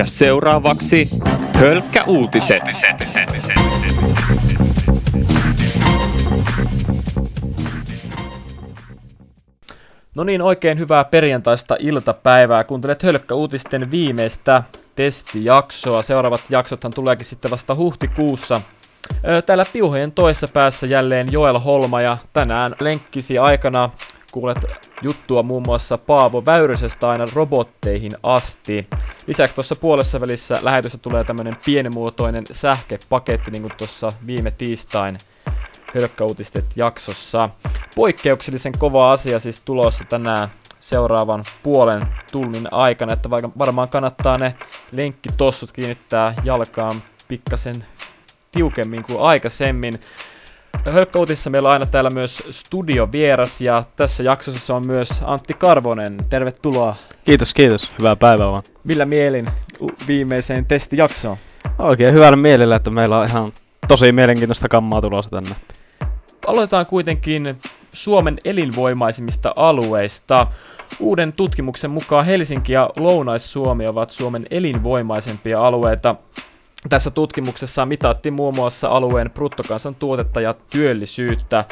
Ja seuraavaksi Hölkkä uutiset. No niin, oikein hyvää perjantaista iltapäivää. Kuuntelet Hölkkä uutisten viimeistä testijaksoa. Seuraavat jaksothan tuleekin sitten vasta huhtikuussa. Täällä piuhojen toisessa päässä jälleen Joel Holma ja tänään lenkkisi aikana kuulet juttua muun muassa Paavo Väyrysestä aina robotteihin asti. Lisäksi tuossa puolessa välissä lähetyssä tulee tämmönen pienimuotoinen sähkepaketti, niin kuin tuossa viime tiistain hölkkäuutistet jaksossa. Poikkeuksellisen kova asia siis tulossa tänään seuraavan puolen tunnin aikana, että varmaan kannattaa ne lenkkitossut kiinnittää jalkaan pikkasen tiukemmin kuin aikaisemmin. Hölkkäuutissa meillä on aina täällä myös studiovieras ja tässä jaksossa on myös Antti Karvonen. Tervetuloa. Kiitos, kiitos. Hyvää päivää vaan. Millä mielin viimeiseen testijaksoon? Oikein hyvällä mielellä, että meillä on ihan tosi mielenkiintoista kammaa tulossa tänne. Aloitetaan kuitenkin Suomen elinvoimaisimmista alueista. Uuden tutkimuksen mukaan Helsinki ja Lounais-Suomi ovat Suomen elinvoimaisempia alueita. Tässä tutkimuksessa mitattiin muun muassa alueen bruttokansantuotetta ja työllisyyttä.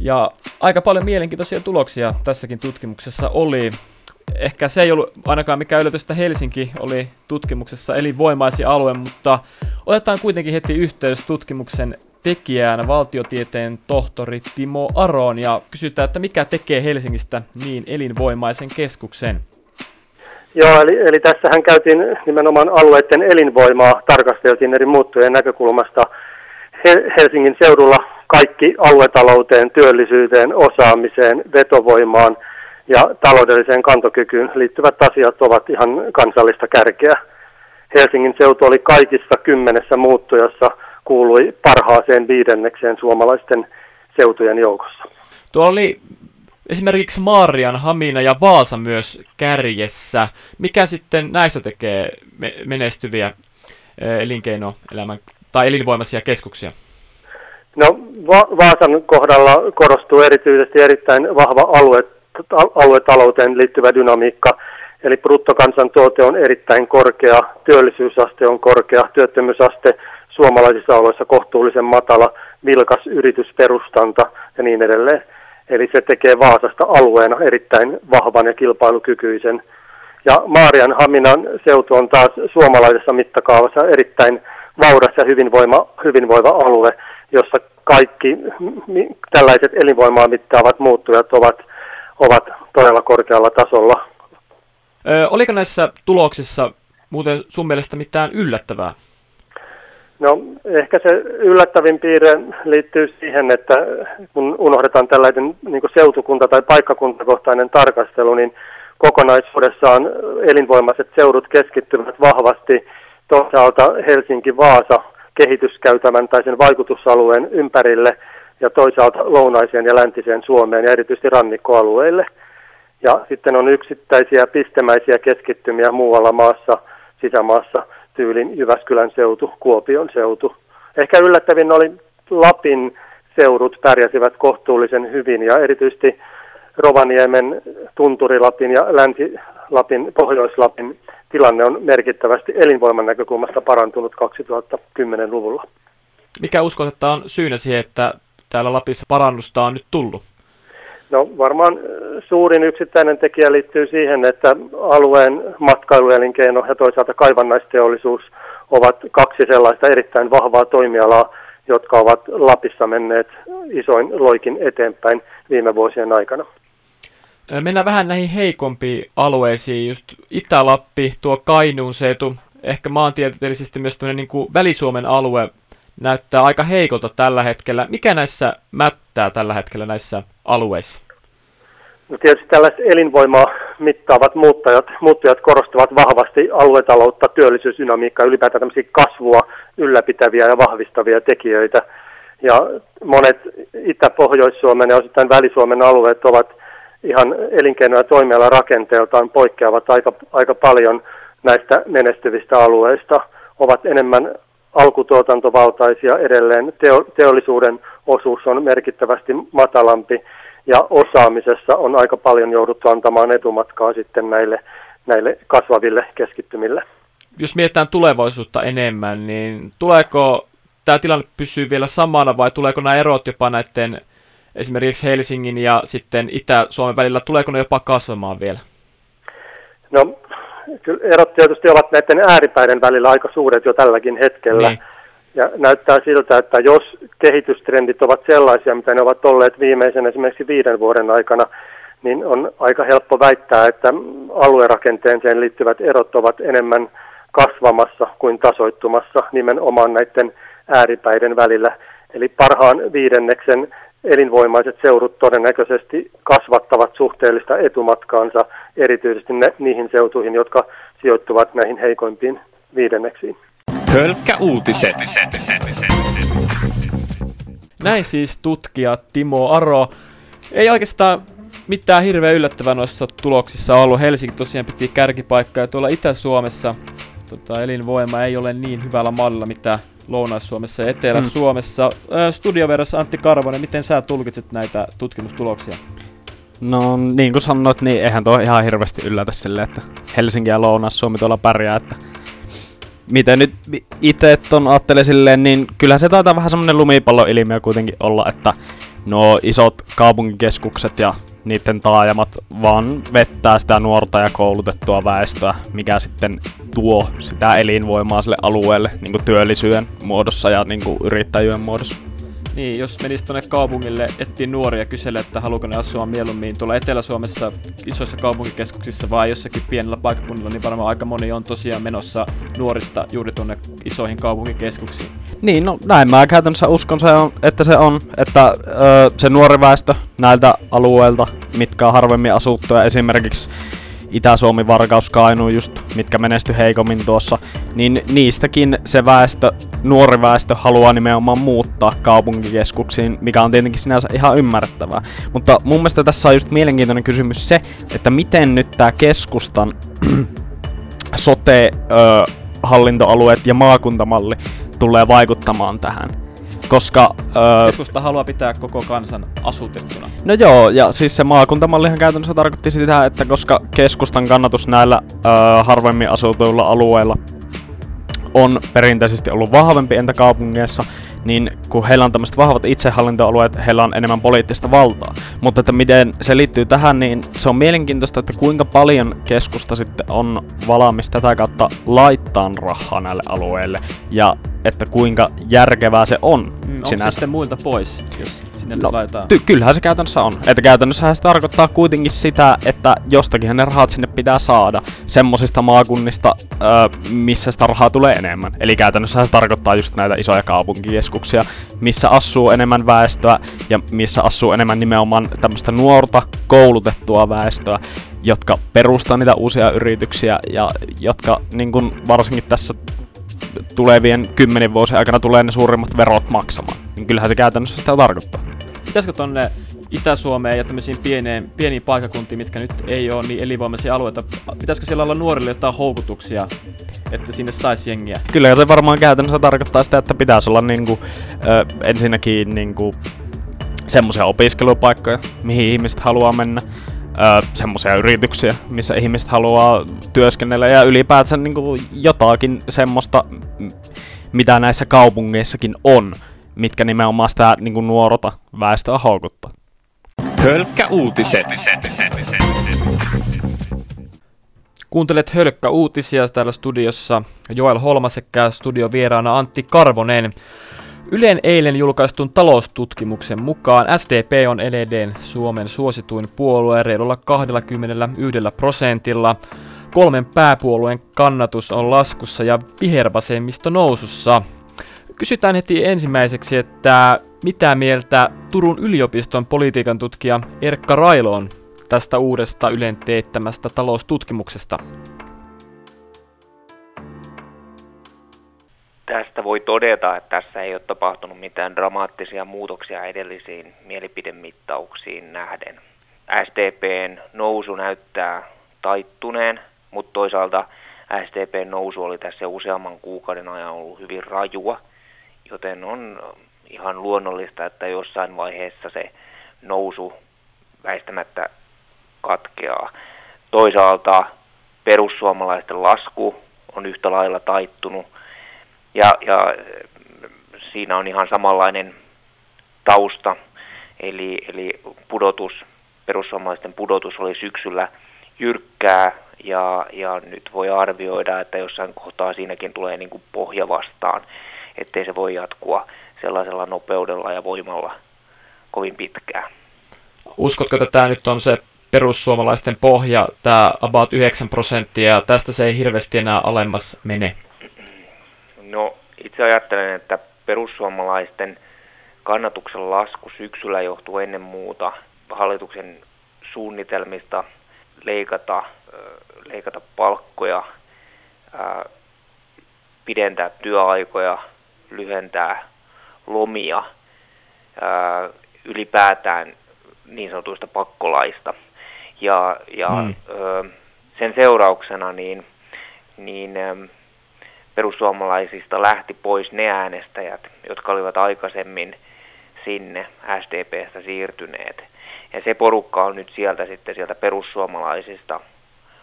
Ja aika paljon mielenkiintoisia tuloksia tässäkin tutkimuksessa oli. Ehkä se ei ollut ainakaan mikään yllätys, että Helsinki oli tutkimuksessa elinvoimaisin alue, mutta otetaan kuitenkin heti yhteys tutkimuksen tekijään, valtiotieteen tohtori Timo Aron, ja kysytään, että mikä tekee Helsingistä niin elinvoimaisen keskuksen? Joo, eli, eli tässähän käytiin nimenomaan alueiden elinvoimaa, tarkasteltiin eri muuttujen näkökulmasta. Helsingin seudulla kaikki aluetalouteen, työllisyyteen, osaamiseen, vetovoimaan ja taloudelliseen kantokykyyn liittyvät asiat ovat ihan kansallista kärkeä. Helsingin seutu oli kaikissa kymmenessä muuttujassa kuului parhaaseen viidennekseen suomalaisten seutujen joukossa. Tuo oli esimerkiksi Maarian, Hamina ja Vaasa myös kärjessä. Mikä sitten näistä tekee menestyviä elinkeinoelämän tai elinvoimaisia keskuksia? No Va- Vaasan kohdalla korostuu erityisesti erittäin vahva alue, aluetalouteen liittyvä dynamiikka. Eli bruttokansantuote on erittäin korkea, työllisyysaste on korkea, työttömyysaste suomalaisissa oloissa kohtuullisen matala, vilkas yritysperustanta ja niin edelleen. Eli se tekee Vaasasta alueena erittäin vahvan ja kilpailukykyisen. Ja Maarian Haminan seutu on taas suomalaisessa mittakaavassa erittäin vauras ja hyvinvoima, hyvinvoiva alue, jossa kaikki tällaiset elinvoimaa mittaavat muuttujat ovat, ovat todella korkealla tasolla. Ö, oliko näissä tuloksissa muuten sun mielestä mitään yllättävää? No ehkä se yllättävin piirre liittyy siihen, että kun unohdetaan tällainen niin seutukunta- tai paikkakuntakohtainen tarkastelu, niin kokonaisuudessaan elinvoimaiset seudut keskittyvät vahvasti toisaalta Helsinki-Vaasa kehityskäytävän tai sen vaikutusalueen ympärille ja toisaalta lounaiseen ja läntiseen Suomeen ja erityisesti rannikkoalueille. Ja sitten on yksittäisiä pistemäisiä keskittymiä muualla maassa, sisämaassa – tyylin Jyväskylän seutu, Kuopion seutu. Ehkä yllättävin oli Lapin seudut pärjäsivät kohtuullisen hyvin ja erityisesti Rovaniemen, Tunturilapin ja Länsi-Lapin, Pohjois-Lapin tilanne on merkittävästi elinvoiman näkökulmasta parantunut 2010-luvulla. Mikä uskot, että on syynä siihen, että täällä Lapissa parannusta on nyt tullut? No varmaan suurin yksittäinen tekijä liittyy siihen, että alueen matkailuelinkeino ja toisaalta kaivannaisteollisuus ovat kaksi sellaista erittäin vahvaa toimialaa, jotka ovat Lapissa menneet isoin loikin eteenpäin viime vuosien aikana. Mennään vähän näihin heikompiin alueisiin, just Itä-Lappi, tuo Kainuun seutu, ehkä maantieteellisesti myös tämmöinen niin kuin Väli-Suomen alue näyttää aika heikolta tällä hetkellä. Mikä näissä mättää tällä hetkellä näissä alueissa? No tietysti tällaiset elinvoimaa mittaavat muuttajat, muuttajat korostavat vahvasti aluetaloutta, työllisyysdynamiikkaa, ylipäätään tämmöisiä kasvua ylläpitäviä ja vahvistavia tekijöitä. Ja monet Itä-Pohjois-Suomen ja osittain Väli-Suomen alueet ovat ihan elinkeino- ja toimialan rakenteeltaan poikkeavat aika, aika paljon näistä menestyvistä alueista, ovat enemmän alkutuotantovaltaisia edelleen. Teo, teollisuuden osuus on merkittävästi matalampi ja osaamisessa on aika paljon jouduttu antamaan etumatkaa sitten näille, näille kasvaville keskittymille. jos mietitään tulevaisuutta enemmän, niin tuleeko tämä tilanne pysyy vielä samana vai tuleeko nämä erot jopa näiden esimerkiksi Helsingin ja sitten Itä-Suomen välillä, tuleeko ne jopa kasvamaan vielä? No, kyllä erot tietysti ovat näiden ääripäiden välillä aika suuret jo tälläkin hetkellä. Niin. Ja näyttää siltä, että jos kehitystrendit ovat sellaisia, mitä ne ovat olleet viimeisen esimerkiksi viiden vuoden aikana, niin on aika helppo väittää, että aluerakenteeseen liittyvät erot ovat enemmän kasvamassa kuin tasoittumassa nimenomaan näiden ääripäiden välillä. Eli parhaan viidenneksen elinvoimaiset seudut todennäköisesti kasvattavat suhteellista etumatkaansa erityisesti ne, niihin seutuihin, jotka sijoittuvat näihin heikoimpiin viidenneksiin. Hölkkä uutiset. Näin siis tutkija Timo Aro. Ei oikeastaan mitään hirveän yllättävää noissa tuloksissa ollut. Helsinki tosiaan piti kärkipaikkaa ja tuolla Itä-Suomessa tota, elinvoima ei ole niin hyvällä mallilla, mitä Lounais-Suomessa ja Etelä-Suomessa. Mm. Studioverrassa Antti Karvonen, miten sä tulkitset näitä tutkimustuloksia? No niin kuin sanoit, niin eihän tuo ihan hirveästi yllätä sille, että Helsinki ja Lounais-Suomi tuolla pärjää, että miten nyt itse ton ajattelee silleen, niin kyllä se taitaa vähän semmonen lumipalloilmiö kuitenkin olla, että nuo isot kaupunkikeskukset ja niiden taajamat vaan vettää sitä nuorta ja koulutettua väestöä, mikä sitten tuo sitä elinvoimaa sille alueelle niin työllisyyden muodossa ja niin yrittäjyyden muodossa. Niin, jos menisi tuonne kaupungille, etsii nuoria kysellä, että haluaako ne asua mieluummin tuolla Etelä-Suomessa isoissa kaupunkikeskuksissa vai jossakin pienellä paikkakunnalla, niin varmaan aika moni on tosiaan menossa nuorista juuri tuonne isoihin kaupunkikeskuksiin. Niin, no näin mä käytännössä uskon, se on, että se on, että ö, se nuori väestö näiltä alueilta, mitkä on harvemmin asuttuja, esimerkiksi Itä-Suomi, Varkaus, Kainu, just mitkä menesty heikommin tuossa, niin niistäkin se väestö, nuori väestö haluaa nimenomaan muuttaa kaupunkikeskuksiin, mikä on tietenkin sinänsä ihan ymmärrettävää. Mutta mun mielestä tässä on just mielenkiintoinen kysymys se, että miten nyt tämä keskustan sote, hallintoalueet ja maakuntamalli tulee vaikuttamaan tähän koska... Öö, Keskusta haluaa pitää koko kansan asutettuna. No joo, ja siis se maakuntamallihan käytännössä tarkoitti sitä, että koska keskustan kannatus näillä öö, harvemmin asutuilla alueilla on perinteisesti ollut vahvempi entä kaupungeissa, niin kun heillä on tämmöiset vahvat itsehallintoalueet, heillä on enemmän poliittista valtaa. Mutta että miten se liittyy tähän, niin se on mielenkiintoista, että kuinka paljon keskusta sitten on valmis tätä kautta laittaa rahaa näille alueille ja että kuinka järkevää se on. Mm, onko se sitten muilta pois, jos sinne no, laitetaan? Ty- kyllähän se käytännössä on. Että käytännössä se tarkoittaa kuitenkin sitä, että jostakin ne rahat sinne pitää saada semmoisista maakunnista, öö, missä sitä rahaa tulee enemmän. Eli käytännössä se tarkoittaa just näitä isoja kaupunkikeskuksia, missä asuu enemmän väestöä ja missä asuu enemmän nimenomaan tämmöistä nuorta, koulutettua väestöä, jotka perustaa niitä uusia yrityksiä ja jotka niin kun varsinkin tässä tulevien kymmenen vuosien aikana tulee ne suurimmat verot maksamaan. Niin kyllähän se käytännössä sitä tarkoittaa. Pitäisikö tonne Itä-Suomeen ja tämmöisiin pieneen, pieniin paikakuntiin, mitkä nyt ei ole niin elinvoimaisia alueita, pitäisikö siellä olla nuorille jotain houkutuksia, että sinne saisi jengiä? Kyllä se varmaan käytännössä tarkoittaa sitä, että pitäisi olla niinku, ö, ensinnäkin niinku, semmoisia opiskelupaikkoja, mihin ihmiset haluaa mennä semmoisia yrityksiä, missä ihmiset haluaa työskennellä ja ylipäätään niin kuin jotakin semmoista, mitä näissä kaupungeissakin on, mitkä nimenomaan sitä niin kuin nuorota väestöä houkuttaa. Hölkkä uutiset. Kuuntelet Hölkkä uutisia täällä studiossa Joel Holma sekä studiovieraana Antti Karvonen. Ylen eilen julkaistun taloustutkimuksen mukaan SDP on edelleen Suomen suosituin puolue reilulla 21 prosentilla. Kolmen pääpuolueen kannatus on laskussa ja vihervasemmisto nousussa. Kysytään heti ensimmäiseksi, että mitä mieltä Turun yliopiston politiikan tutkija Erkka Railo on tästä uudesta Ylen teettämästä taloustutkimuksesta? tästä voi todeta, että tässä ei ole tapahtunut mitään dramaattisia muutoksia edellisiin mielipidemittauksiin nähden. SDPn nousu näyttää taittuneen, mutta toisaalta SDPn nousu oli tässä useamman kuukauden ajan ollut hyvin rajua, joten on ihan luonnollista, että jossain vaiheessa se nousu väistämättä katkeaa. Toisaalta perussuomalaisten lasku on yhtä lailla taittunut. Ja, ja siinä on ihan samanlainen tausta, eli, eli pudotus, perussuomalaisten pudotus oli syksyllä jyrkkää, ja, ja nyt voi arvioida, että jossain kohtaa siinäkin tulee niin kuin pohja vastaan, ettei se voi jatkua sellaisella nopeudella ja voimalla kovin pitkään. Uskotko, että tämä nyt on se perussuomalaisten pohja, tämä about 9 prosenttia, ja tästä se ei hirveästi enää alemmas mene? No itse ajattelen, että perussuomalaisten kannatuksen lasku syksyllä johtuu ennen muuta hallituksen suunnitelmista leikata, leikata palkkoja, pidentää työaikoja, lyhentää lomia, ylipäätään niin sanotuista pakkolaista. Ja, ja hmm. sen seurauksena niin, niin perussuomalaisista lähti pois ne äänestäjät, jotka olivat aikaisemmin sinne SDPstä siirtyneet. Ja se porukka on nyt sieltä sitten sieltä perussuomalaisista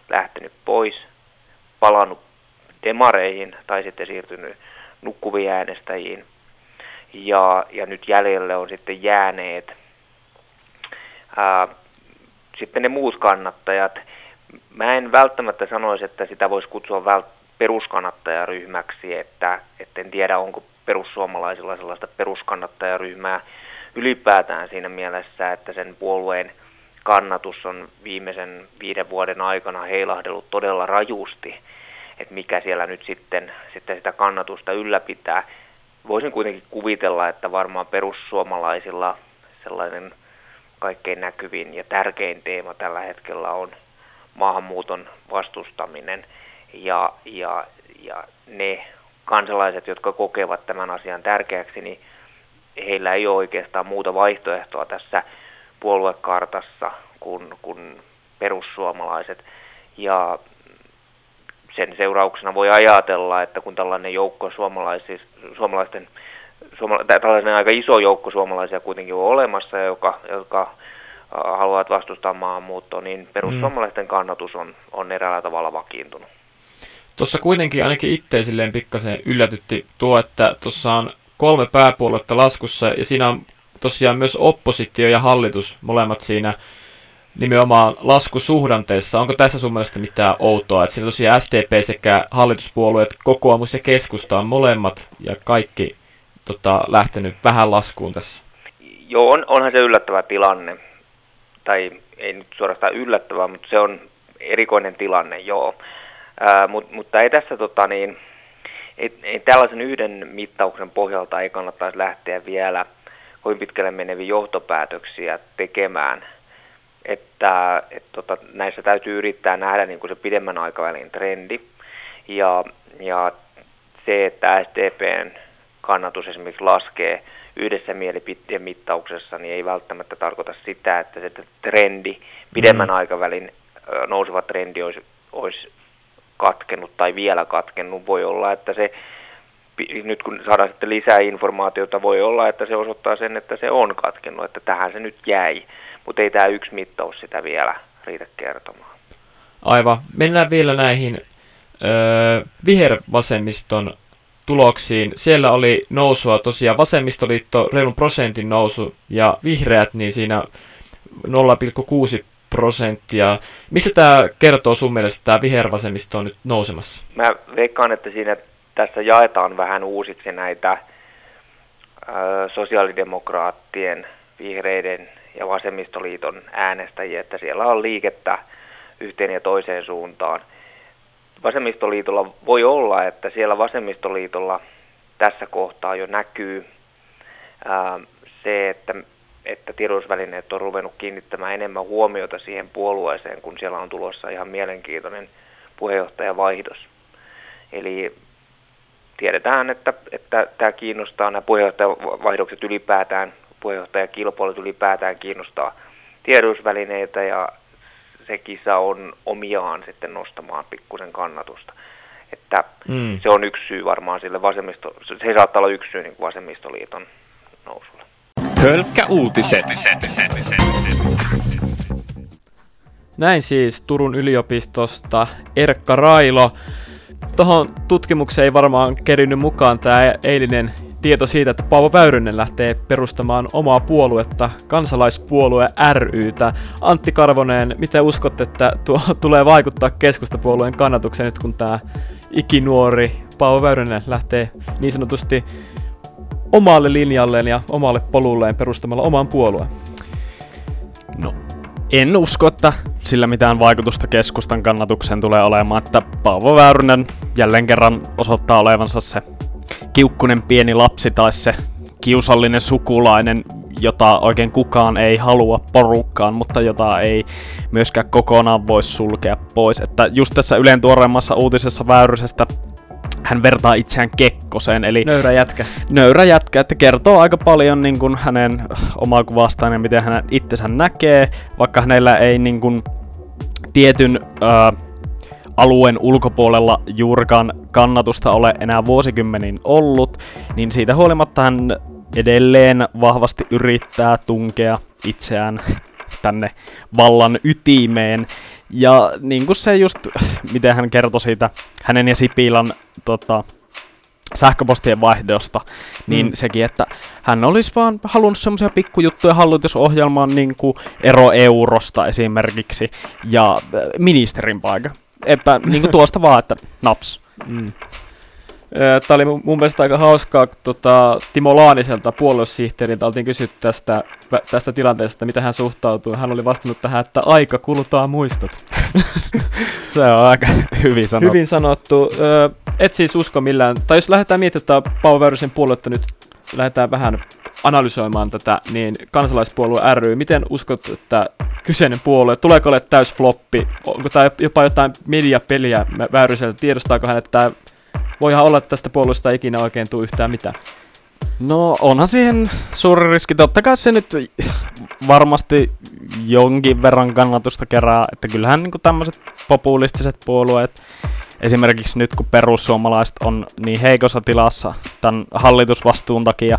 lähtenyt pois, palannut demareihin tai sitten siirtynyt nukkuviin äänestäjiin. Ja, ja nyt jäljelle on sitten jääneet ää, sitten ne muut kannattajat. Mä en välttämättä sanoisi, että sitä voisi kutsua vält- peruskannattajaryhmäksi, että, että en tiedä onko perussuomalaisilla sellaista peruskannattajaryhmää ylipäätään siinä mielessä, että sen puolueen kannatus on viimeisen viiden vuoden aikana heilahdellut todella rajusti, että mikä siellä nyt sitten, sitten sitä kannatusta ylläpitää. Voisin kuitenkin kuvitella, että varmaan perussuomalaisilla sellainen kaikkein näkyvin ja tärkein teema tällä hetkellä on maahanmuuton vastustaminen ja, ja, ja ne kansalaiset, jotka kokevat tämän asian tärkeäksi, niin heillä ei ole oikeastaan muuta vaihtoehtoa tässä puoluekartassa kuin, kuin perussuomalaiset. Ja sen seurauksena voi ajatella, että kun tällainen joukko suomalaisten, suomala, tällainen aika iso joukko suomalaisia kuitenkin on olemassa, joka, joka haluavat vastustaa maahanmuuttoa, niin perussuomalaisten kannatus on, on eräällä tavalla vakiintunut. Tuossa kuitenkin ainakin itse silleen pikkasen yllätytti tuo, että tuossa on kolme pääpuoluetta laskussa ja siinä on tosiaan myös oppositio ja hallitus molemmat siinä nimenomaan laskusuhdanteessa. Onko tässä sun mielestä mitään outoa, että siinä tosiaan SDP sekä hallituspuolueet, kokoomus ja keskusta on molemmat ja kaikki tota, lähtenyt vähän laskuun tässä? Joo, on, onhan se yllättävä tilanne. Tai ei nyt suorastaan yllättävä, mutta se on erikoinen tilanne, joo. Ää, mut, mutta ei tässä tota niin, ei, ei tällaisen yhden mittauksen pohjalta ei kannattaisi lähteä vielä kovin pitkälle meneviä johtopäätöksiä tekemään. Että et tota, näissä täytyy yrittää nähdä niin kuin se pidemmän aikavälin trendi. Ja, ja se, että SDPn kannatus esimerkiksi laskee yhdessä mielipiteen mittauksessa, niin ei välttämättä tarkoita sitä, että se trendi, pidemmän mm. aikavälin nouseva trendi olisi, olisi katkennut tai vielä katkennut. Voi olla, että se, nyt kun saadaan sitten lisää informaatiota, voi olla, että se osoittaa sen, että se on katkennut, että tähän se nyt jäi. Mutta ei tämä yksi mittaus sitä vielä riitä kertomaan. Aivan. Mennään vielä näihin öö, vihervasemmiston tuloksiin. Siellä oli nousua tosiaan vasemmistoliitto reilun prosentin nousu ja vihreät niin siinä 0,6 prosenttia. Missä tämä kertoo sun mielestä, tämä vihervasemmisto on nyt nousemassa? Mä veikkaan, että siinä tässä jaetaan vähän uusiksi näitä ö, sosiaalidemokraattien, vihreiden ja vasemmistoliiton äänestäjiä, että siellä on liikettä yhteen ja toiseen suuntaan. Vasemmistoliitolla voi olla, että siellä vasemmistoliitolla tässä kohtaa jo näkyy ää, se, että että tiedotusvälineet on ruvennut kiinnittämään enemmän huomiota siihen puolueeseen, kun siellä on tulossa ihan mielenkiintoinen puheenjohtajavaihdos. Eli tiedetään, että, että tämä kiinnostaa, nämä puheenjohtajavaihdokset ylipäätään, puheenjohtajakilpailut ylipäätään kiinnostaa tiedotusvälineitä ja se kisa on omiaan sitten nostamaan pikkusen kannatusta. Että mm. se on yksi syy varmaan sille vasemmisto, se saattaa olla yksi syy niin vasemmistoliiton nousulle. Hölkkä uutiset. Näin siis Turun yliopistosta Erkka Railo. Tuohon tutkimukseen ei varmaan kerinyt mukaan tämä eilinen tieto siitä, että Paavo Väyrynen lähtee perustamaan omaa puoluetta, kansalaispuolue rytä. Antti Karvonen, miten uskot, että tuo tulee vaikuttaa keskustapuolueen kannatukseen nyt, kun tämä ikinuori Paavo Väyrynen lähtee niin sanotusti omalle linjalleen ja omalle polulleen perustamalla oman puolueen? No, en usko, että sillä mitään vaikutusta keskustan kannatukseen tulee olemaan, että Paavo Väyrynen jälleen kerran osoittaa olevansa se kiukkunen pieni lapsi tai se kiusallinen sukulainen, jota oikein kukaan ei halua porukkaan, mutta jota ei myöskään kokonaan voi sulkea pois. Että just tässä Ylen tuoreemmassa uutisessa Väyrysestä hän vertaa itseään Kekkoseen, eli nöyrä jätkä. Nöyrä jätkä, että kertoo aika paljon niin kuin hänen omaa kuvastaan ja miten hän itsensä näkee, vaikka hänellä ei niin kuin, tietyn äh, alueen ulkopuolella juurikaan kannatusta ole enää vuosikymmenin ollut, niin siitä huolimatta hän edelleen vahvasti yrittää tunkea itseään tänne vallan ytimeen. Ja niin kuin se just, miten hän kertoi siitä hänen ja Sipilän tota, sähköpostien vaihdosta, niin mm. sekin, että hän olisi vaan halunnut semmoisia pikkujuttuja hallitusohjelmaan, niin kuin ero eurosta esimerkiksi, ja äh, ministerin paikka. Että niin kuin tuosta vaan, että naps. Mm. Tämä oli mun mielestä aika hauskaa, kun tota, Timo Laaniselta puoluesihteeriltä oltiin kysytty tästä, tästä tilanteesta, mitä hän suhtautuu. Hän oli vastannut tähän, että aika kulutaan muistot. Se on aika hyvin sanottu. Hyvin sanottu. Et siis usko millään, tai jos lähdetään miettimään Paavo Väyrysen puoluetta nyt, lähdetään vähän analysoimaan tätä, niin kansalaispuolue ry, miten uskot, että kyseinen puolue, tuleeko ole täys floppi, onko tämä jopa jotain mediapeliä Väyryseltä, tiedostaako hän, että voihan olla, että tästä puolueesta ei ikinä oikein tule yhtään mitään. No onhan siihen suuri riski. Totta kai se nyt varmasti jonkin verran kannatusta kerää, että kyllähän niin tämmöiset populistiset puolueet, esimerkiksi nyt kun perussuomalaiset on niin heikossa tilassa tämän hallitusvastuun takia,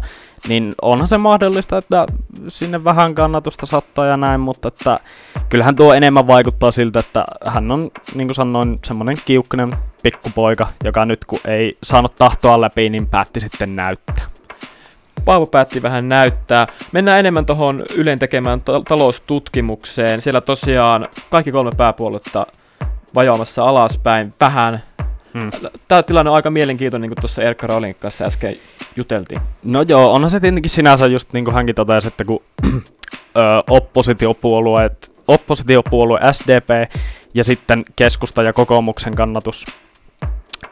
niin onhan se mahdollista, että sinne vähän kannatusta sattaa ja näin, mutta että kyllähän tuo enemmän vaikuttaa siltä, että hän on, niin kuin sanoin, semmoinen kiukkunen pikkupoika, joka nyt kun ei saanut tahtoa läpi, niin päätti sitten näyttää. Paavo päätti vähän näyttää. Mennään enemmän tuohon Ylen tekemään ta- taloustutkimukseen. Siellä tosiaan kaikki kolme pääpuoletta vajoamassa alaspäin vähän. Hmm. Tämä tilanne on aika mielenkiintoinen, niin kuin tuossa Erkka Raulin kanssa äsken juteltiin. No joo, onhan se tietenkin sinänsä just niin kuin hänkin totesi, että kun oppositiopuolueet, oppositiopuolue SDP ja sitten keskusta ja kokoomuksen kannatus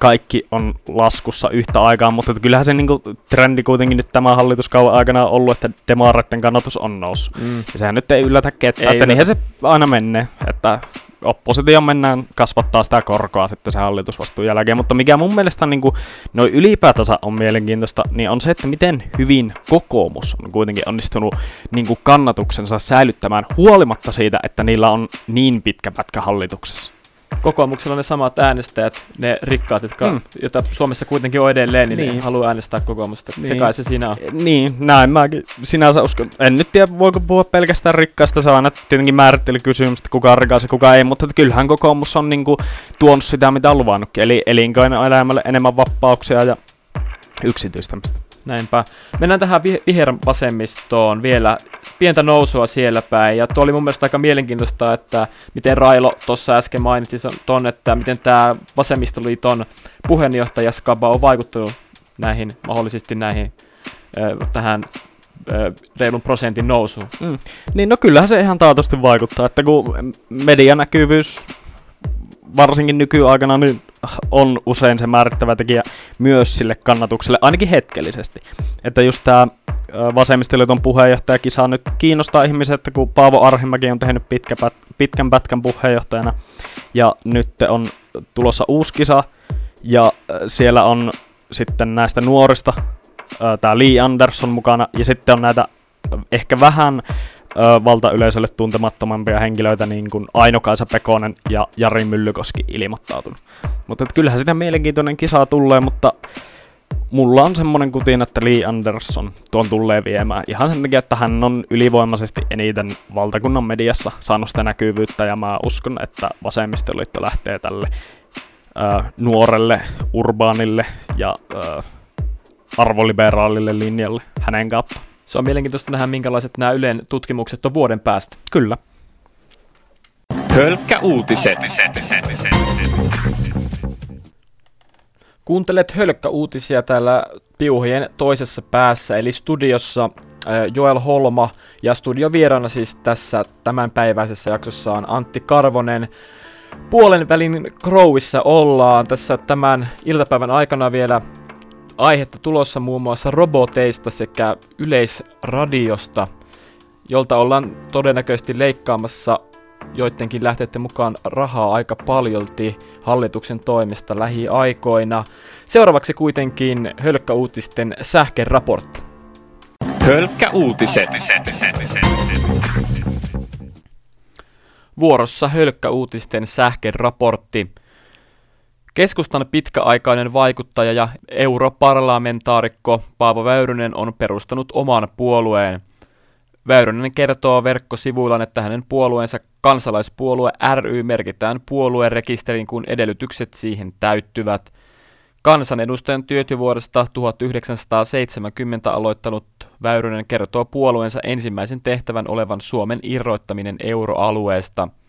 kaikki on laskussa yhtä aikaa, mutta kyllähän se niinku, trendi kuitenkin nyt tämän hallituskauden aikana on ollut, että demareiden kannatus on noussut. Mm. Ja sehän nyt ei yllätä ketään, että niinhän se aina menee, että oppositio mennään kasvattaa sitä korkoa sitten se hallitusvastuun jälkeen, mutta mikä mun mielestä niin kuin, no ylipäätänsä on mielenkiintoista, niin on se, että miten hyvin kokoomus on kuitenkin onnistunut niin kuin kannatuksensa säilyttämään huolimatta siitä, että niillä on niin pitkä pätkä hallituksessa kokoomuksella on ne samat äänestäjät, ne rikkaat, jotka, mm. joita Suomessa kuitenkin on edelleen, niin, niin. ne haluaa äänestää kokoomusta. Niin. Se kai se siinä on. Niin, näin mäkin sinänsä uskon. En nyt tiedä, voiko puhua pelkästään rikkaasta, se on aina tietenkin määrittelykysymys, että kuka on rikas ja kuka ei, mutta kyllähän kokoomus on niinku tuonut sitä, mitä on luvannutkin, eli elinkeinoelämälle enemmän vapauksia ja yksityistämistä. Näinpä. Mennään tähän vihervasemmistoon vielä. Pientä nousua siellä päin. Ja tuo oli mun mielestä aika mielenkiintoista, että miten Railo tuossa äsken mainitsi ton, että miten tämä vasemmistoliiton puheenjohtaja Skaba on vaikuttanut näihin, mahdollisesti näihin, tähän reilun prosentin nousuun. Mm. Niin no kyllähän se ihan taatusti vaikuttaa, että kun medianäkyvyys varsinkin nykyaikana niin on usein se määrittävä tekijä myös sille kannatukselle, ainakin hetkellisesti. Että just tämä vasemmistoliiton puheenjohtajakisa nyt kiinnostaa ihmisiä, että kun Paavo Arhimäki on tehnyt pitkä pitkän pätkän puheenjohtajana, ja nyt on tulossa uusi kisa, ja siellä on sitten näistä nuorista tämä Lee Anderson mukana, ja sitten on näitä ehkä vähän ö, valtayleisölle tuntemattomampia henkilöitä, niin kuin Aino-Kaisa Pekonen ja Jari Myllykoski ilmoittautunut. Mutta kyllähän sitä mielenkiintoinen kisa tulee, mutta mulla on semmonen kutin, että Lee Anderson tuon tulee viemään. Ihan sen takia, että hän on ylivoimaisesti eniten valtakunnan mediassa saanut sitä näkyvyyttä, ja mä uskon, että vasemmistoliitto lähtee tälle ää, nuorelle, urbaanille ja ää, arvoliberaalille linjalle hänen kautta. Se on mielenkiintoista nähdä, minkälaiset nämä Ylen tutkimukset on vuoden päästä. Kyllä. Hölkkä uutiset. Kuuntelet Hölkkä-uutisia täällä piuhien toisessa päässä, eli studiossa Joel Holma ja studiovieraana siis tässä tämänpäiväisessä jaksossa on Antti Karvonen. Puolen välin Crowissa ollaan tässä tämän iltapäivän aikana vielä aihetta tulossa muun muassa roboteista sekä yleisradiosta, jolta ollaan todennäköisesti leikkaamassa joidenkin lähteiden mukaan rahaa aika paljolti hallituksen toimesta lähiaikoina. Seuraavaksi kuitenkin hölkkäuutisten sähkeraportti. Hölkkäuutiset. Vuorossa hölkkäuutisten sähkeraportti. Keskustan pitkäaikainen vaikuttaja ja europarlamentaarikko Paavo Väyrynen on perustanut oman puolueen. Väyrynen kertoo verkkosivuillaan, että hänen puolueensa kansalaispuolue ry merkitään puoluerekisteriin, kun edellytykset siihen täyttyvät. Kansanedustajan työtyvuodesta 1970 aloittanut Väyrynen kertoo puolueensa ensimmäisen tehtävän olevan Suomen irroittaminen euroalueesta –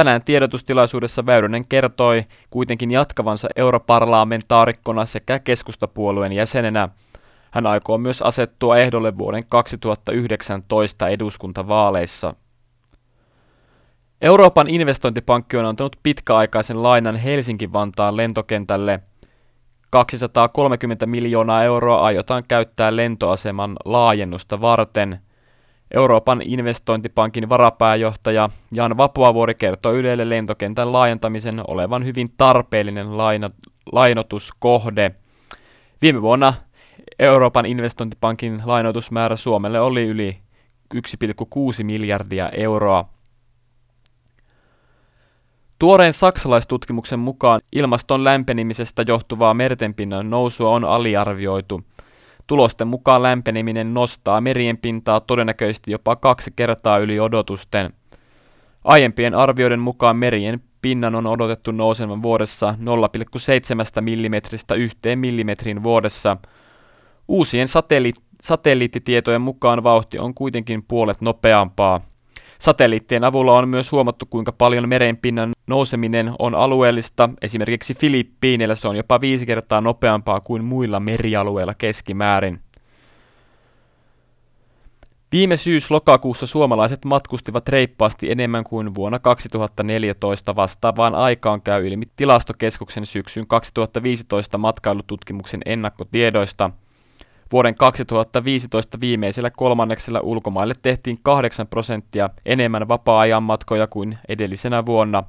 Tänään tiedotustilaisuudessa Väyrynen kertoi kuitenkin jatkavansa europarlamentaarikkona sekä keskustapuolueen jäsenenä. Hän aikoo myös asettua ehdolle vuoden 2019 eduskuntavaaleissa. Euroopan investointipankki on antanut pitkäaikaisen lainan Helsinki-Vantaan lentokentälle. 230 miljoonaa euroa aiotaan käyttää lentoaseman laajennusta varten – Euroopan investointipankin varapääjohtaja Jan Vapuavuori kertoi Ylelle lentokentän laajentamisen olevan hyvin tarpeellinen laina, lainotuskohde. Viime vuonna Euroopan investointipankin lainoitusmäärä Suomelle oli yli 1,6 miljardia euroa. Tuoreen saksalaistutkimuksen mukaan ilmaston lämpenemisestä johtuvaa mertenpinnan nousua on aliarvioitu – Tulosten mukaan lämpeneminen nostaa merien pintaa todennäköisesti jopa kaksi kertaa yli odotusten. Aiempien arvioiden mukaan merien pinnan on odotettu nousevan vuodessa 0,7 mm yhteen millimetrin vuodessa. Uusien satelli- satelliittitietojen mukaan vauhti on kuitenkin puolet nopeampaa. Satelliittien avulla on myös huomattu, kuinka paljon merenpinnan nouseminen on alueellista. Esimerkiksi Filippiineillä se on jopa viisi kertaa nopeampaa kuin muilla merialueilla keskimäärin. Viime syys-lokakuussa suomalaiset matkustivat reippaasti enemmän kuin vuonna 2014 vastaavaan aikaan käy ilmi tilastokeskuksen syksyn 2015 matkailututkimuksen ennakkotiedoista – Vuoden 2015 viimeisellä kolmanneksella ulkomaille tehtiin 8 prosenttia enemmän vapaa-ajan matkoja kuin edellisenä vuonna.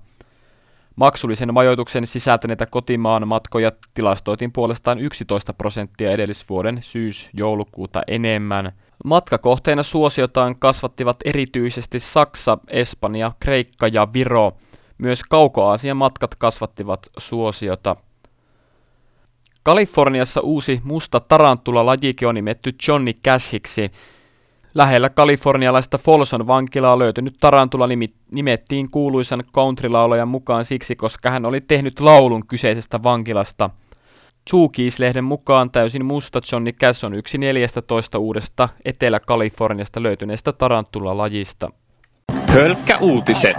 Maksullisen majoituksen sisältäneitä kotimaan matkoja tilastoitiin puolestaan 11 prosenttia edellisvuoden syys-joulukuuta enemmän. Matkakohteena suosiotaan kasvattivat erityisesti Saksa, Espanja, Kreikka ja Viro. Myös Kauko-Aasian matkat kasvattivat suosiota. Kaliforniassa uusi musta tarantula-lajike on nimetty Johnny Cashiksi. Lähellä kalifornialaista Folsom vankilaa löytynyt tarantula nimettiin kuuluisan countrylaulajan mukaan siksi, koska hän oli tehnyt laulun kyseisestä vankilasta. Zookees-lehden mukaan täysin musta Johnny Cash on yksi 14 uudesta Etelä-Kaliforniasta löytyneestä tarantula-lajista. Hölkkä uutiset.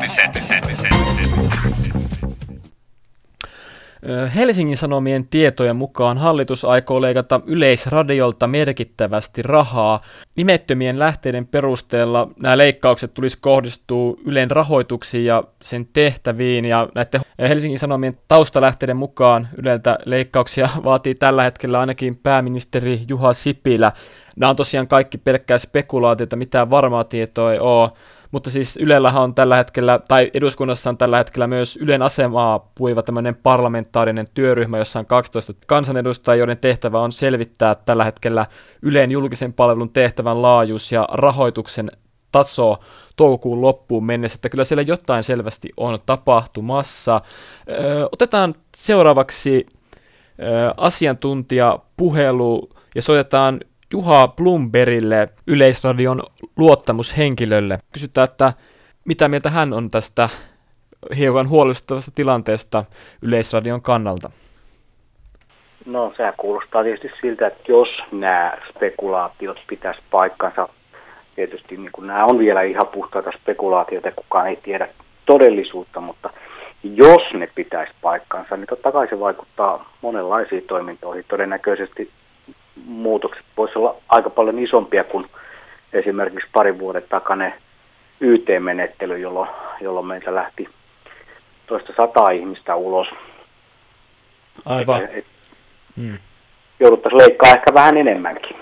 Helsingin Sanomien tietojen mukaan hallitus aikoo leikata yleisradiolta merkittävästi rahaa. Nimettömien lähteiden perusteella nämä leikkaukset tulisi kohdistua Ylen rahoituksiin ja sen tehtäviin. Ja näiden Helsingin Sanomien taustalähteiden mukaan Yleltä leikkauksia vaatii tällä hetkellä ainakin pääministeri Juha Sipilä. Nämä on tosiaan kaikki pelkkää spekulaatiota, mitään varmaa tietoa ei ole. Mutta siis Ylellähän on tällä hetkellä, tai eduskunnassa on tällä hetkellä myös Ylen asemaa puiva tämmöinen parlamentaarinen työryhmä, jossa on 12 kansanedustajia, joiden tehtävä on selvittää tällä hetkellä Ylen julkisen palvelun tehtävän laajuus ja rahoituksen taso toukokuun loppuun mennessä, että kyllä siellä jotain selvästi on tapahtumassa. Öö, otetaan seuraavaksi öö, asiantuntijapuhelu ja soitetaan Juha Blumberille, Yleisradion luottamushenkilölle. Kysytään, että mitä mieltä hän on tästä hiukan huolestuttavasta tilanteesta Yleisradion kannalta. No sehän kuulostaa tietysti siltä, että jos nämä spekulaatiot pitäisi paikkansa, tietysti niin kuin nämä on vielä ihan puhtaita spekulaatioita kukaan ei tiedä todellisuutta, mutta jos ne pitäisi paikkansa, niin totta kai se vaikuttaa monenlaisiin toimintoihin. Todennäköisesti muutokset voisivat olla aika paljon isompia kuin esimerkiksi parin vuoden takainen YT-menettely, jolloin, jolloin meiltä lähti toista sataa ihmistä ulos. Aivan. Et, et, mm. Jouduttaisiin leikkaa ehkä vähän enemmänkin.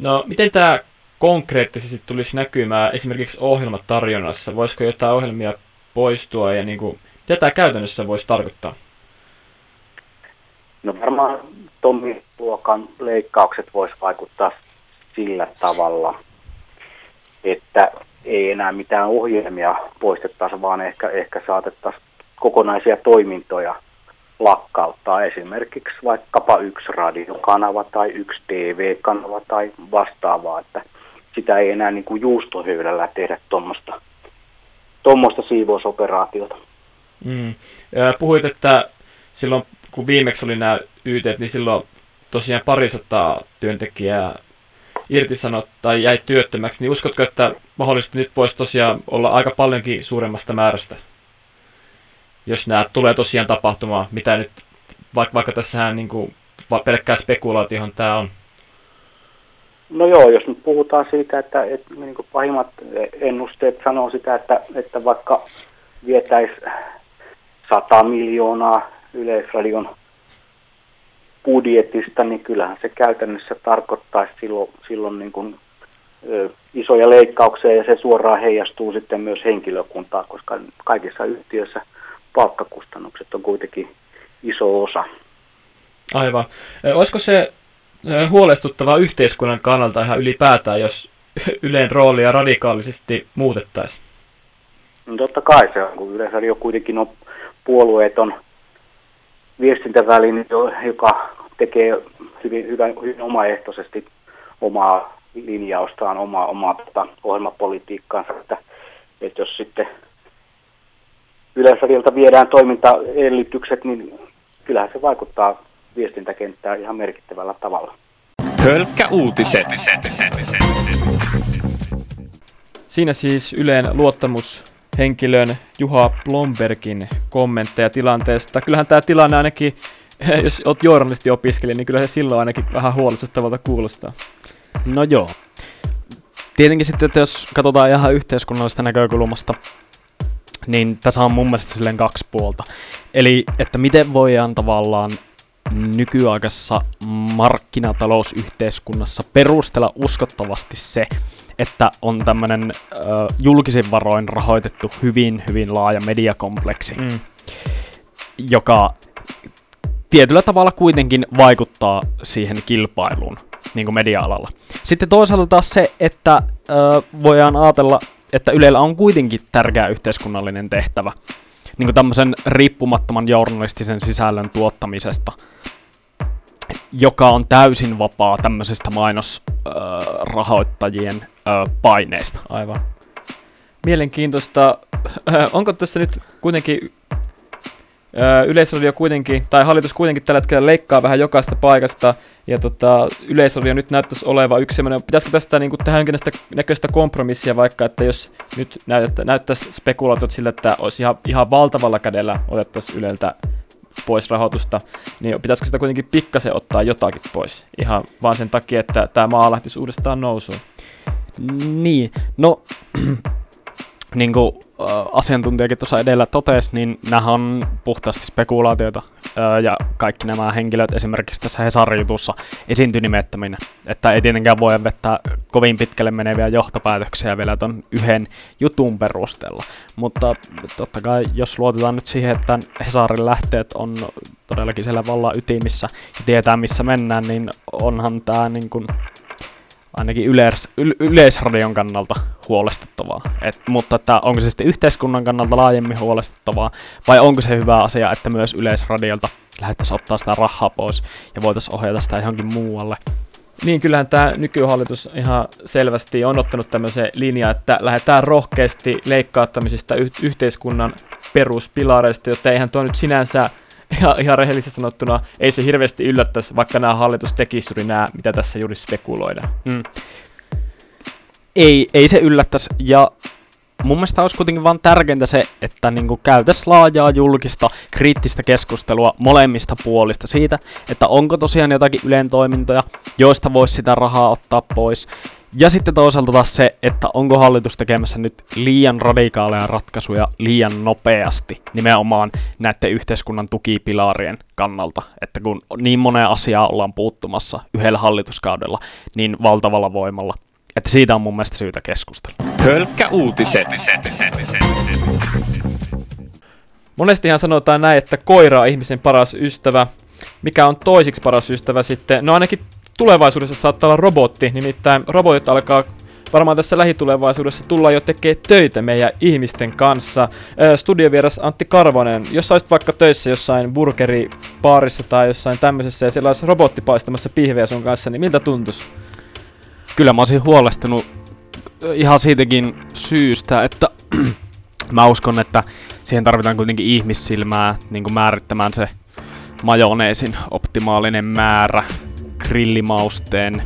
No, miten tämä konkreettisesti tulisi näkymään esimerkiksi ohjelmatarjonnassa? Voisiko jotain ohjelmia poistua ja niin kuin, mitä tämä käytännössä voisi tarkoittaa? No varmaan Tommi-luokan leikkaukset voisi vaikuttaa sillä tavalla, että ei enää mitään ohjelmia poistettaisi, vaan ehkä, ehkä saatettaisiin kokonaisia toimintoja lakkauttaa. Esimerkiksi vaikkapa yksi radiokanava tai yksi TV-kanava tai vastaavaa, että sitä ei enää niin kuin tehdä tuommoista tuommoista siivousoperaatiota. Mm. Puhuit, että silloin kun viimeksi oli nämä YT, niin silloin tosiaan parisataa työntekijää irtisanot tai jäi työttömäksi, niin uskotko, että mahdollisesti nyt voisi tosiaan olla aika paljonkin suuremmasta määrästä, jos nämä tulee tosiaan tapahtumaan, mitä nyt, vaikka, vaikka tässähän niin kuin, pelkkää spekulaatiohan tämä on? No joo, jos nyt puhutaan siitä, että, että niin kuin pahimmat ennusteet sanoo sitä, että, että vaikka vietäisi 100 miljoonaa Yleisradion budjetista, niin kyllähän se käytännössä tarkoittaisi silloin, silloin niin kuin, ö, isoja leikkauksia ja se suoraan heijastuu sitten myös henkilökuntaa, koska kaikissa yhtiöissä palkkakustannukset on kuitenkin iso osa. Aivan. Olisiko se huolestuttavaa yhteiskunnan kannalta ihan ylipäätään, jos Ylen roolia radikaalisesti muutettaisiin? No totta kai se on, kun Yleisradio kuitenkin on puolueeton viestintäväline, joka tekee hyvin, hyvin, hyvin omaehtoisesti omaa linjaustaan, omaa, omaa tota, ohjelmapolitiikkaansa, että, että jos sitten Yleisradiolta viedään toimintaedellytykset, niin kyllähän se vaikuttaa viestintäkenttään ihan merkittävällä tavalla. Hölkkä uutiset. Siinä siis Yleen luottamushenkilön Juha Blombergin kommentteja tilanteesta. Kyllähän tämä tilanne ainakin, jos olet journalistiopiskelija, niin kyllä se silloin ainakin vähän huolestuttavalta kuulostaa. No joo. Tietenkin sitten, että jos katsotaan ihan yhteiskunnallisesta näkökulmasta, niin tässä on mun mielestä silleen kaksi puolta. Eli, että miten voidaan tavallaan nykyaikaisessa markkinatalousyhteiskunnassa perustella uskottavasti se, että on tämmöinen ö, julkisin varoin rahoitettu hyvin, hyvin laaja mediakompleksi, mm. joka tietyllä tavalla kuitenkin vaikuttaa siihen kilpailuun niin kuin media-alalla. Sitten toisaalta taas se, että ö, voidaan ajatella, että Ylellä on kuitenkin tärkeä yhteiskunnallinen tehtävä niin kuin tämmöisen riippumattoman journalistisen sisällön tuottamisesta, joka on täysin vapaa tämmöisestä mainosrahoittajien paineista. Aivan. Mielenkiintoista. Onko tässä nyt kuitenkin Yleisradio kuitenkin, tai hallitus kuitenkin tällä hetkellä leikkaa vähän jokaista paikasta, ja tota, Yleisradio nyt näyttäisi oleva yksi semmoinen, pitäisikö tästä niin tehdä jonkinlaista näköistä kompromissia vaikka, että jos nyt näyttä, näyttäisi spekulaatiot sillä, että olisi ihan, ihan valtavalla kädellä otettaisiin Yleltä pois rahoitusta, niin pitäisikö sitä kuitenkin pikkasen ottaa jotakin pois, ihan vaan sen takia, että tämä maa lähtisi uudestaan nousuun? Niin, no niin kuin asiantuntijakin tuossa edellä totesi, niin nämä on puhtaasti spekulaatioita ja kaikki nämä henkilöt esimerkiksi tässä Hesarin jutussa esiintyi nimettäminä. Että ei tietenkään voi vetää kovin pitkälle meneviä johtopäätöksiä vielä ton yhden jutun perusteella. Mutta totta kai jos luotetaan nyt siihen, että Hesarin lähteet on todellakin siellä vallan ytimissä ja tietää missä mennään, niin onhan tämä niin kuin ainakin yleis, yle, yleisradion kannalta huolestuttavaa. Et, mutta että onko se sitten yhteiskunnan kannalta laajemmin huolestuttavaa, vai onko se hyvä asia, että myös yleisradiolta lähdettäisiin ottaa sitä rahaa pois ja voitaisiin ohjata sitä johonkin muualle. Niin, kyllähän tämä nykyhallitus ihan selvästi on ottanut tämmöisen linjan, että lähdetään rohkeasti leikkaa tämmöisistä y- yhteiskunnan peruspilareista, jotta eihän tuo nyt sinänsä ihan, ihan rehellisesti sanottuna, ei se hirveästi yllättäisi, vaikka nämä hallitus tekisi juuri nämä, mitä tässä juuri spekuloidaan. Mm. Ei, ei se yllättäisi, ja mun mielestä olisi kuitenkin vaan tärkeintä se, että niin käytäisiin laajaa julkista kriittistä keskustelua molemmista puolista siitä, että onko tosiaan jotakin Ylen toimintoja, joista voisi sitä rahaa ottaa pois. Ja sitten toisaalta taas se, että onko hallitus tekemässä nyt liian radikaaleja ratkaisuja liian nopeasti nimenomaan näiden yhteiskunnan tukipilarien kannalta. Että kun niin moneen asiaa ollaan puuttumassa yhdellä hallituskaudella niin valtavalla voimalla, että siitä on mun mielestä syytä keskustella. Hölkkä uutiset. Monestihan sanotaan näin, että koira on ihmisen paras ystävä. Mikä on toisiksi paras ystävä sitten? No ainakin tulevaisuudessa saattaa olla robotti, nimittäin robotit alkaa varmaan tässä lähitulevaisuudessa tulla jo tekee töitä meidän ihmisten kanssa. Studiovieras Antti Karvonen, jos saisit vaikka töissä jossain burgeripaarissa tai jossain tämmöisessä ja siellä olisi robotti paistamassa pihveä sun kanssa, niin miltä tuntuisi? Kyllä mä olisin huolestunut ihan siitäkin syystä, että mä uskon, että siihen tarvitaan kuitenkin ihmissilmää niin kuin määrittämään se majoneesin optimaalinen määrä, grillimausteen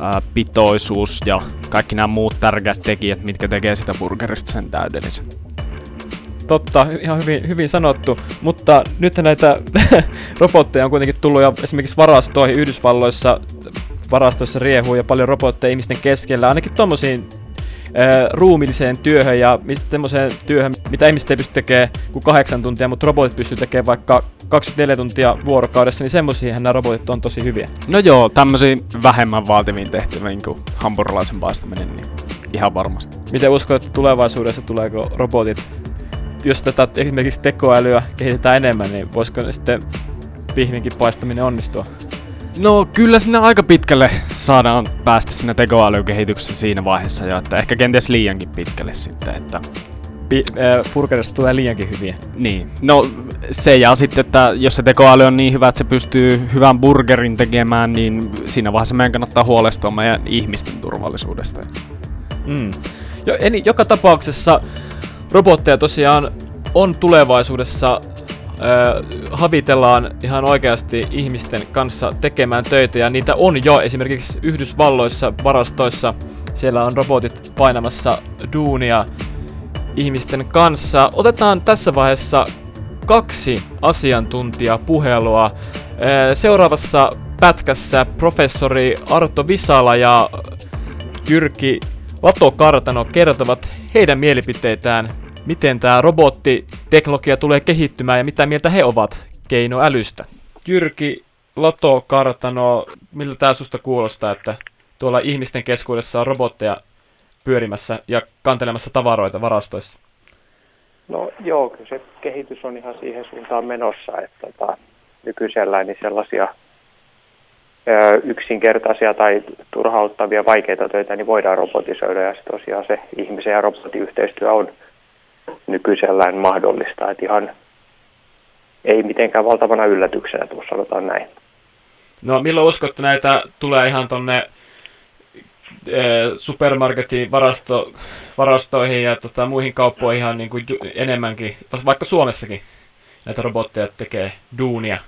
ää, pitoisuus ja kaikki nämä muut tärkeät tekijät, mitkä tekee sitä burgerista sen täydellisen. Totta, ihan hyvin, hyvin sanottu, mutta nyt näitä robotteja on kuitenkin tullut jo esimerkiksi varastoihin Yhdysvalloissa varastoissa riehuu ja paljon robotteja ihmisten keskellä, ainakin tuommoisiin ruumilliseen työhön ja semmoiseen työhön, mitä ihmiset ei pysty tekemään kuin kahdeksan tuntia, mutta robotit pystyy tekemään vaikka 24 tuntia vuorokaudessa, niin semmoisiahan nämä robotit on tosi hyviä. No joo, tämmöisiä vähemmän vaativiin tehtäviä, niin kuin hampurilaisen paistaminen, niin ihan varmasti. Miten uskot, että tulevaisuudessa tuleeko robotit, jos tätä esimerkiksi tekoälyä kehitetään enemmän, niin voisiko sitten pihvinkin paistaminen onnistua? No kyllä sinne aika pitkälle saadaan päästä sinne tekoälykehityksessä siinä vaiheessa jo, että ehkä kenties liiankin pitkälle sitten, että Pi- äh, burgerista tulee liiankin hyviä. Niin. No se ja sitten, että jos se tekoäly on niin hyvä, että se pystyy hyvän burgerin tekemään, niin siinä vaiheessa meidän kannattaa huolestua meidän ihmisten turvallisuudesta. Mm. Jo, eli joka tapauksessa robotteja tosiaan on tulevaisuudessa havitellaan ihan oikeasti ihmisten kanssa tekemään töitä ja niitä on jo esimerkiksi Yhdysvalloissa varastoissa. Siellä on robotit painamassa duunia ihmisten kanssa. Otetaan tässä vaiheessa kaksi asiantuntijapuhelua. Seuraavassa pätkässä professori Arto Visala ja Jyrki Latokartano kertovat heidän mielipiteitään miten tämä robottiteknologia tulee kehittymään ja mitä mieltä he ovat keinoälystä. Jyrki Loto Kartano, miltä tämä susta kuulostaa, että tuolla ihmisten keskuudessa on robotteja pyörimässä ja kantelemassa tavaroita varastoissa? No joo, kyllä se kehitys on ihan siihen suuntaan menossa, että tota, nykyisellään niin sellaisia ö, yksinkertaisia tai turhauttavia vaikeita töitä niin voidaan robotisoida ja se tosiaan se ihmisen ja robotin yhteistyö on nykyisellään mahdollista. Että ihan ei mitenkään valtavana yllätyksenä, tuossa sanotaan näin. No milloin uskot, että näitä tulee ihan tonne supermarketin varasto, varastoihin ja tota, muihin kauppoihin ihan niin kuin enemmänkin, vaikka Suomessakin näitä robotteja tekee duunia?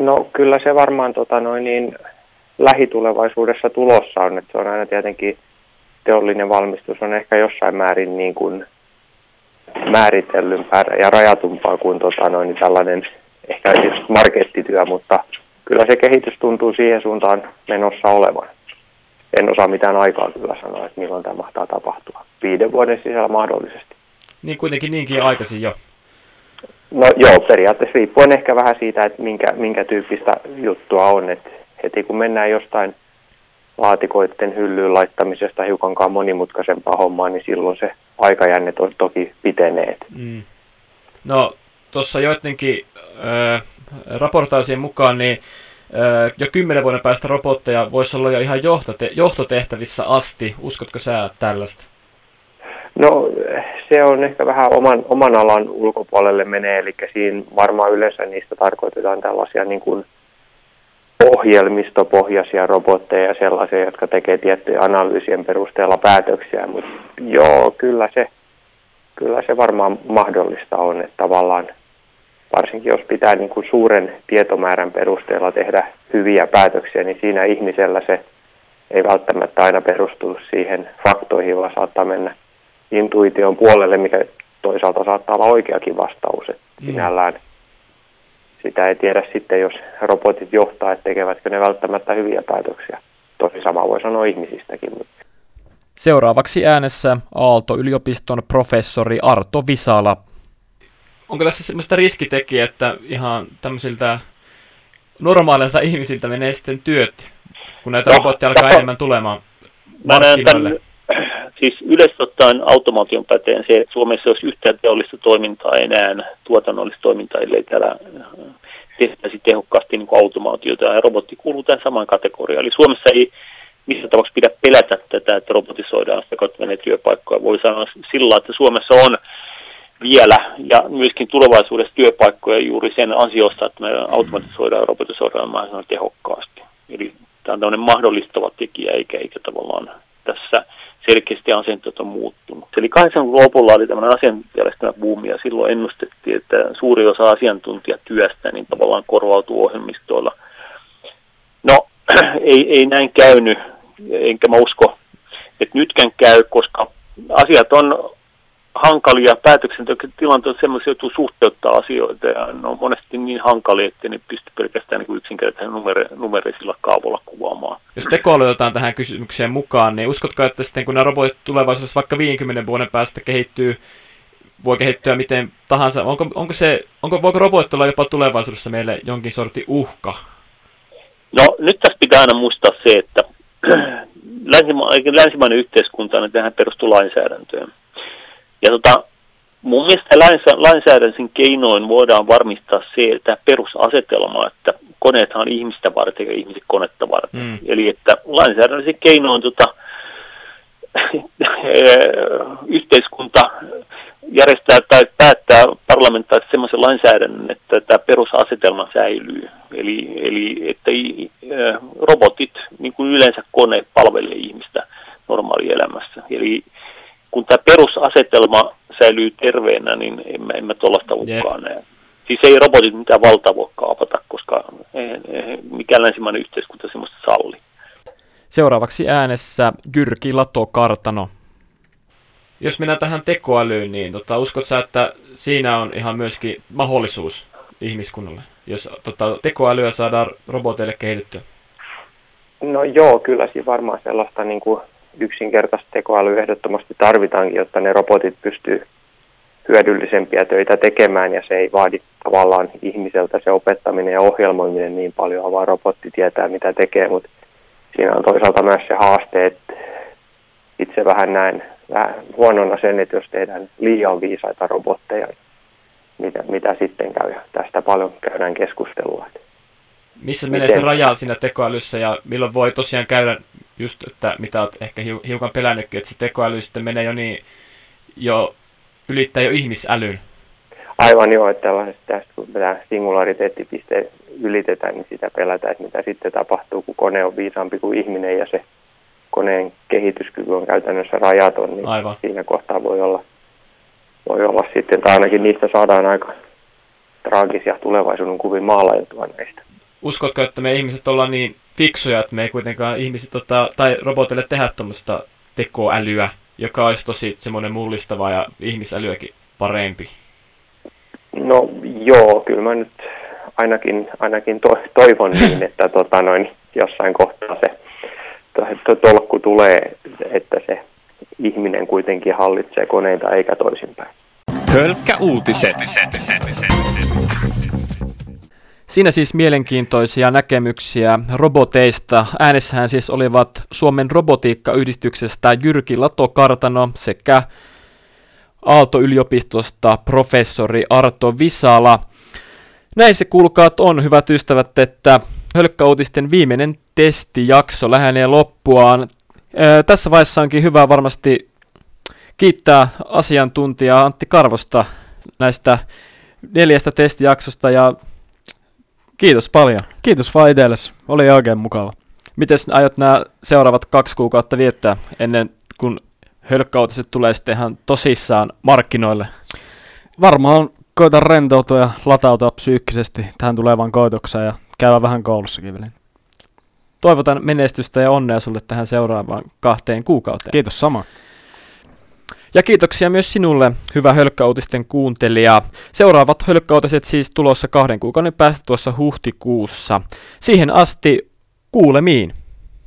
No kyllä se varmaan tota, noin niin, lähitulevaisuudessa tulossa on, että se on aina tietenkin teollinen valmistus on ehkä jossain määrin niin kuin määritellympää ja rajatumpaa kuin tota, noin, niin tällainen ehkä just markettityö, mutta kyllä se kehitys tuntuu siihen suuntaan menossa olevan. En osaa mitään aikaa kyllä sanoa, että milloin tämä mahtaa tapahtua. Viiden vuoden sisällä mahdollisesti. Niin kuitenkin niinkin aikaisin jo. No joo, periaatteessa riippuen ehkä vähän siitä, että minkä, minkä tyyppistä juttua on. Että heti kun mennään jostain laatikoiden hyllyyn laittamisesta hiukankaan monimutkaisempaa hommaa, niin silloin se aikajänne on toki piteneet. Mm. No tuossa joidenkin äh, raportaisien mukaan, niin äh, jo kymmenen vuoden päästä robotteja voisi olla jo ihan johtote- johtotehtävissä asti. Uskotko sä tällaista? No se on ehkä vähän oman, oman alan ulkopuolelle menee, eli siinä varmaan yleensä niistä tarkoitetaan tällaisia niin kuin ohjelmistopohjaisia robotteja ja sellaisia, jotka tekee tiettyjen analyysien perusteella päätöksiä, mutta joo, kyllä se, kyllä se varmaan mahdollista on, että tavallaan varsinkin jos pitää niin kuin suuren tietomäärän perusteella tehdä hyviä päätöksiä, niin siinä ihmisellä se ei välttämättä aina perustu siihen faktoihin, vaan saattaa mennä intuition puolelle, mikä toisaalta saattaa olla oikeakin vastaus. Että mm. Sitä ei tiedä sitten, jos robotit johtaa, että tekevätkö ne välttämättä hyviä päätöksiä. Tosi sama voi sanoa ihmisistäkin. Seuraavaksi äänessä Aalto-yliopiston professori Arto Visala. Onko tässä sellaista riskitekijä, että ihan tämmöisiltä normaaleilta ihmisiltä menee sitten työt, kun näitä no, robotteja alkaa no, enemmän tulemaan markkinoille? Siis yleisesti ottaen automaation päteen se, että Suomessa olisi yhtään teollista toimintaa enää, tuotannollista toimintaa, ellei täällä äh, tehtäisi tehokkaasti niin automaatiota, ja robotti kuuluu tähän samaan kategoriaan. Eli Suomessa ei missä tapauksessa pidä pelätä tätä, että robotisoidaan sitä kautta menee työpaikkoja. Voi sanoa sillä että Suomessa on vielä ja myöskin tulevaisuudessa työpaikkoja juuri sen ansiosta, että me automatisoidaan ja robotisoidaan mahdollisimman tehokkaasti. Eli tämä on tämmöinen mahdollistava tekijä, eikä, eikä tavallaan tässä selkeästi asenteet on muuttunut. Eli 80 lopulla oli tämmöinen asianjärjestelmä buumi ja silloin ennustettiin, että suuri osa asiantuntijatyöstä niin tavallaan korvautuu ohjelmistoilla. No, ei, ei näin käynyt, enkä mä usko, että nytkään käy, koska asiat on hankalia päätöksentekotilanteet semmoisia joutuu suhteuttaa asioita ja ne on monesti niin hankalia, että ne pysty pelkästään niin yksinkertaisen numere, numerisilla kaavoilla kuvaamaan. Jos tekoäly otetaan tähän kysymykseen mukaan, niin uskotko, että sitten kun nämä robotit tulevaisuudessa vaikka 50 vuoden päästä kehittyy, voi kehittyä miten tahansa, onko, onko se, onko, voiko robotit olla jopa tulevaisuudessa meille jonkin sortin uhka? No nyt tässä pitää aina muistaa se, että länsimainen, länsimainen yhteiskunta niin tähän perustuu lainsäädäntöön. Ja tota, mun mielestä lainsäädännön keinoin voidaan varmistaa se, että perusasetelma, että koneethan on ihmistä varten ja ihmiset konetta varten. Mm. Eli että lainsäädännöllisen keinoin tota, yhteiskunta järjestää tai päättää parlamentaarisesti sellaisen lainsäädännön, että tämä perusasetelma säilyy. Eli, eli että robotit, niin kuin yleensä koneet, palvelee ihmistä normaalielämässä. Eli kun tämä perusasetelma säilyy terveenä, niin en mä, en mä tuollaista uhkaa näe. Siis ei robotit mitään valtaa voi kaapata, koska mikään länsimainen yhteiskunta semmoista salli. Seuraavaksi äänessä Jyrki Lato-Kartano. Jos mennään tähän tekoälyyn, niin tota, uskot sä, että siinä on ihan myöskin mahdollisuus ihmiskunnalle, jos tota, tekoälyä saadaan roboteille kehitettyä? No joo, kyllä siinä varmaan sellaista niin kuin yksinkertaista tekoälyä ehdottomasti tarvitaankin, jotta ne robotit pystyy hyödyllisempiä töitä tekemään ja se ei vaadi tavallaan ihmiseltä se opettaminen ja ohjelmoiminen niin paljon, vaan robotti tietää mitä tekee, mutta siinä on toisaalta myös se haaste, että itse vähän näen vähän huonona sen, että jos tehdään liian viisaita robotteja, mitä, mitä sitten käy. Tästä paljon käydään keskustelua. Missä menee se raja siinä tekoälyssä ja milloin voi tosiaan käydä just, että mitä olet ehkä hiukan pelännytkin, että se tekoäly sitten menee jo niin, jo ylittää jo ihmisälyn. Aivan joo, että tästä kun tämä singulariteettipiste ylitetään, niin sitä pelätään, että mitä sitten tapahtuu, kun kone on viisaampi kuin ihminen ja se koneen kehityskyky on käytännössä rajaton, niin Aivan. siinä kohtaa voi olla, voi olla sitten, tai ainakin niistä saadaan aika traagisia tulevaisuuden kuvia maalailtua näistä. Uskotko, että me ihmiset ollaan niin fiksuja, että me ei kuitenkaan ihmiset tota, tai robotille tehdä tuommoista tekoälyä, joka olisi tosi semmoinen mullistava ja ihmisälyäkin parempi? No joo, kyllä mä nyt ainakin, ainakin to, toivon niin, että tota noin, jossain kohtaa se to, tolkku tulee, että se ihminen kuitenkin hallitsee koneita eikä toisinpäin. Hölkkä uutiset. Siinä siis mielenkiintoisia näkemyksiä roboteista. Äänessähän siis olivat Suomen robotiikkayhdistyksestä Jyrki Lato-Kartano sekä Aalto-yliopistosta professori Arto Visala. Näin se kuulkaat on, hyvät ystävät, että Hölkkäuutisten viimeinen testijakso lähenee loppuaan. Ää, tässä vaiheessa onkin hyvä varmasti kiittää asiantuntijaa Antti Karvosta näistä neljästä testijaksosta ja Kiitos paljon. Kiitos itsellesi. Oli oikein mukava. Miten aiot nämä seuraavat kaksi kuukautta viettää ennen kuin hölkkäutiset tulee sitten ihan tosissaan markkinoille? Varmaan koitan rentoutua ja latautua psyykkisesti tähän tulevaan koitokseen ja käydä vähän koulussakin vielä. Toivotan menestystä ja onnea sulle tähän seuraavaan kahteen kuukauteen. Kiitos sama. Ja kiitoksia myös sinulle, hyvä hölkkäuutisten kuuntelija. Seuraavat hölkkäuutiset siis tulossa kahden kuukauden päästä tuossa huhtikuussa. Siihen asti kuulemiin.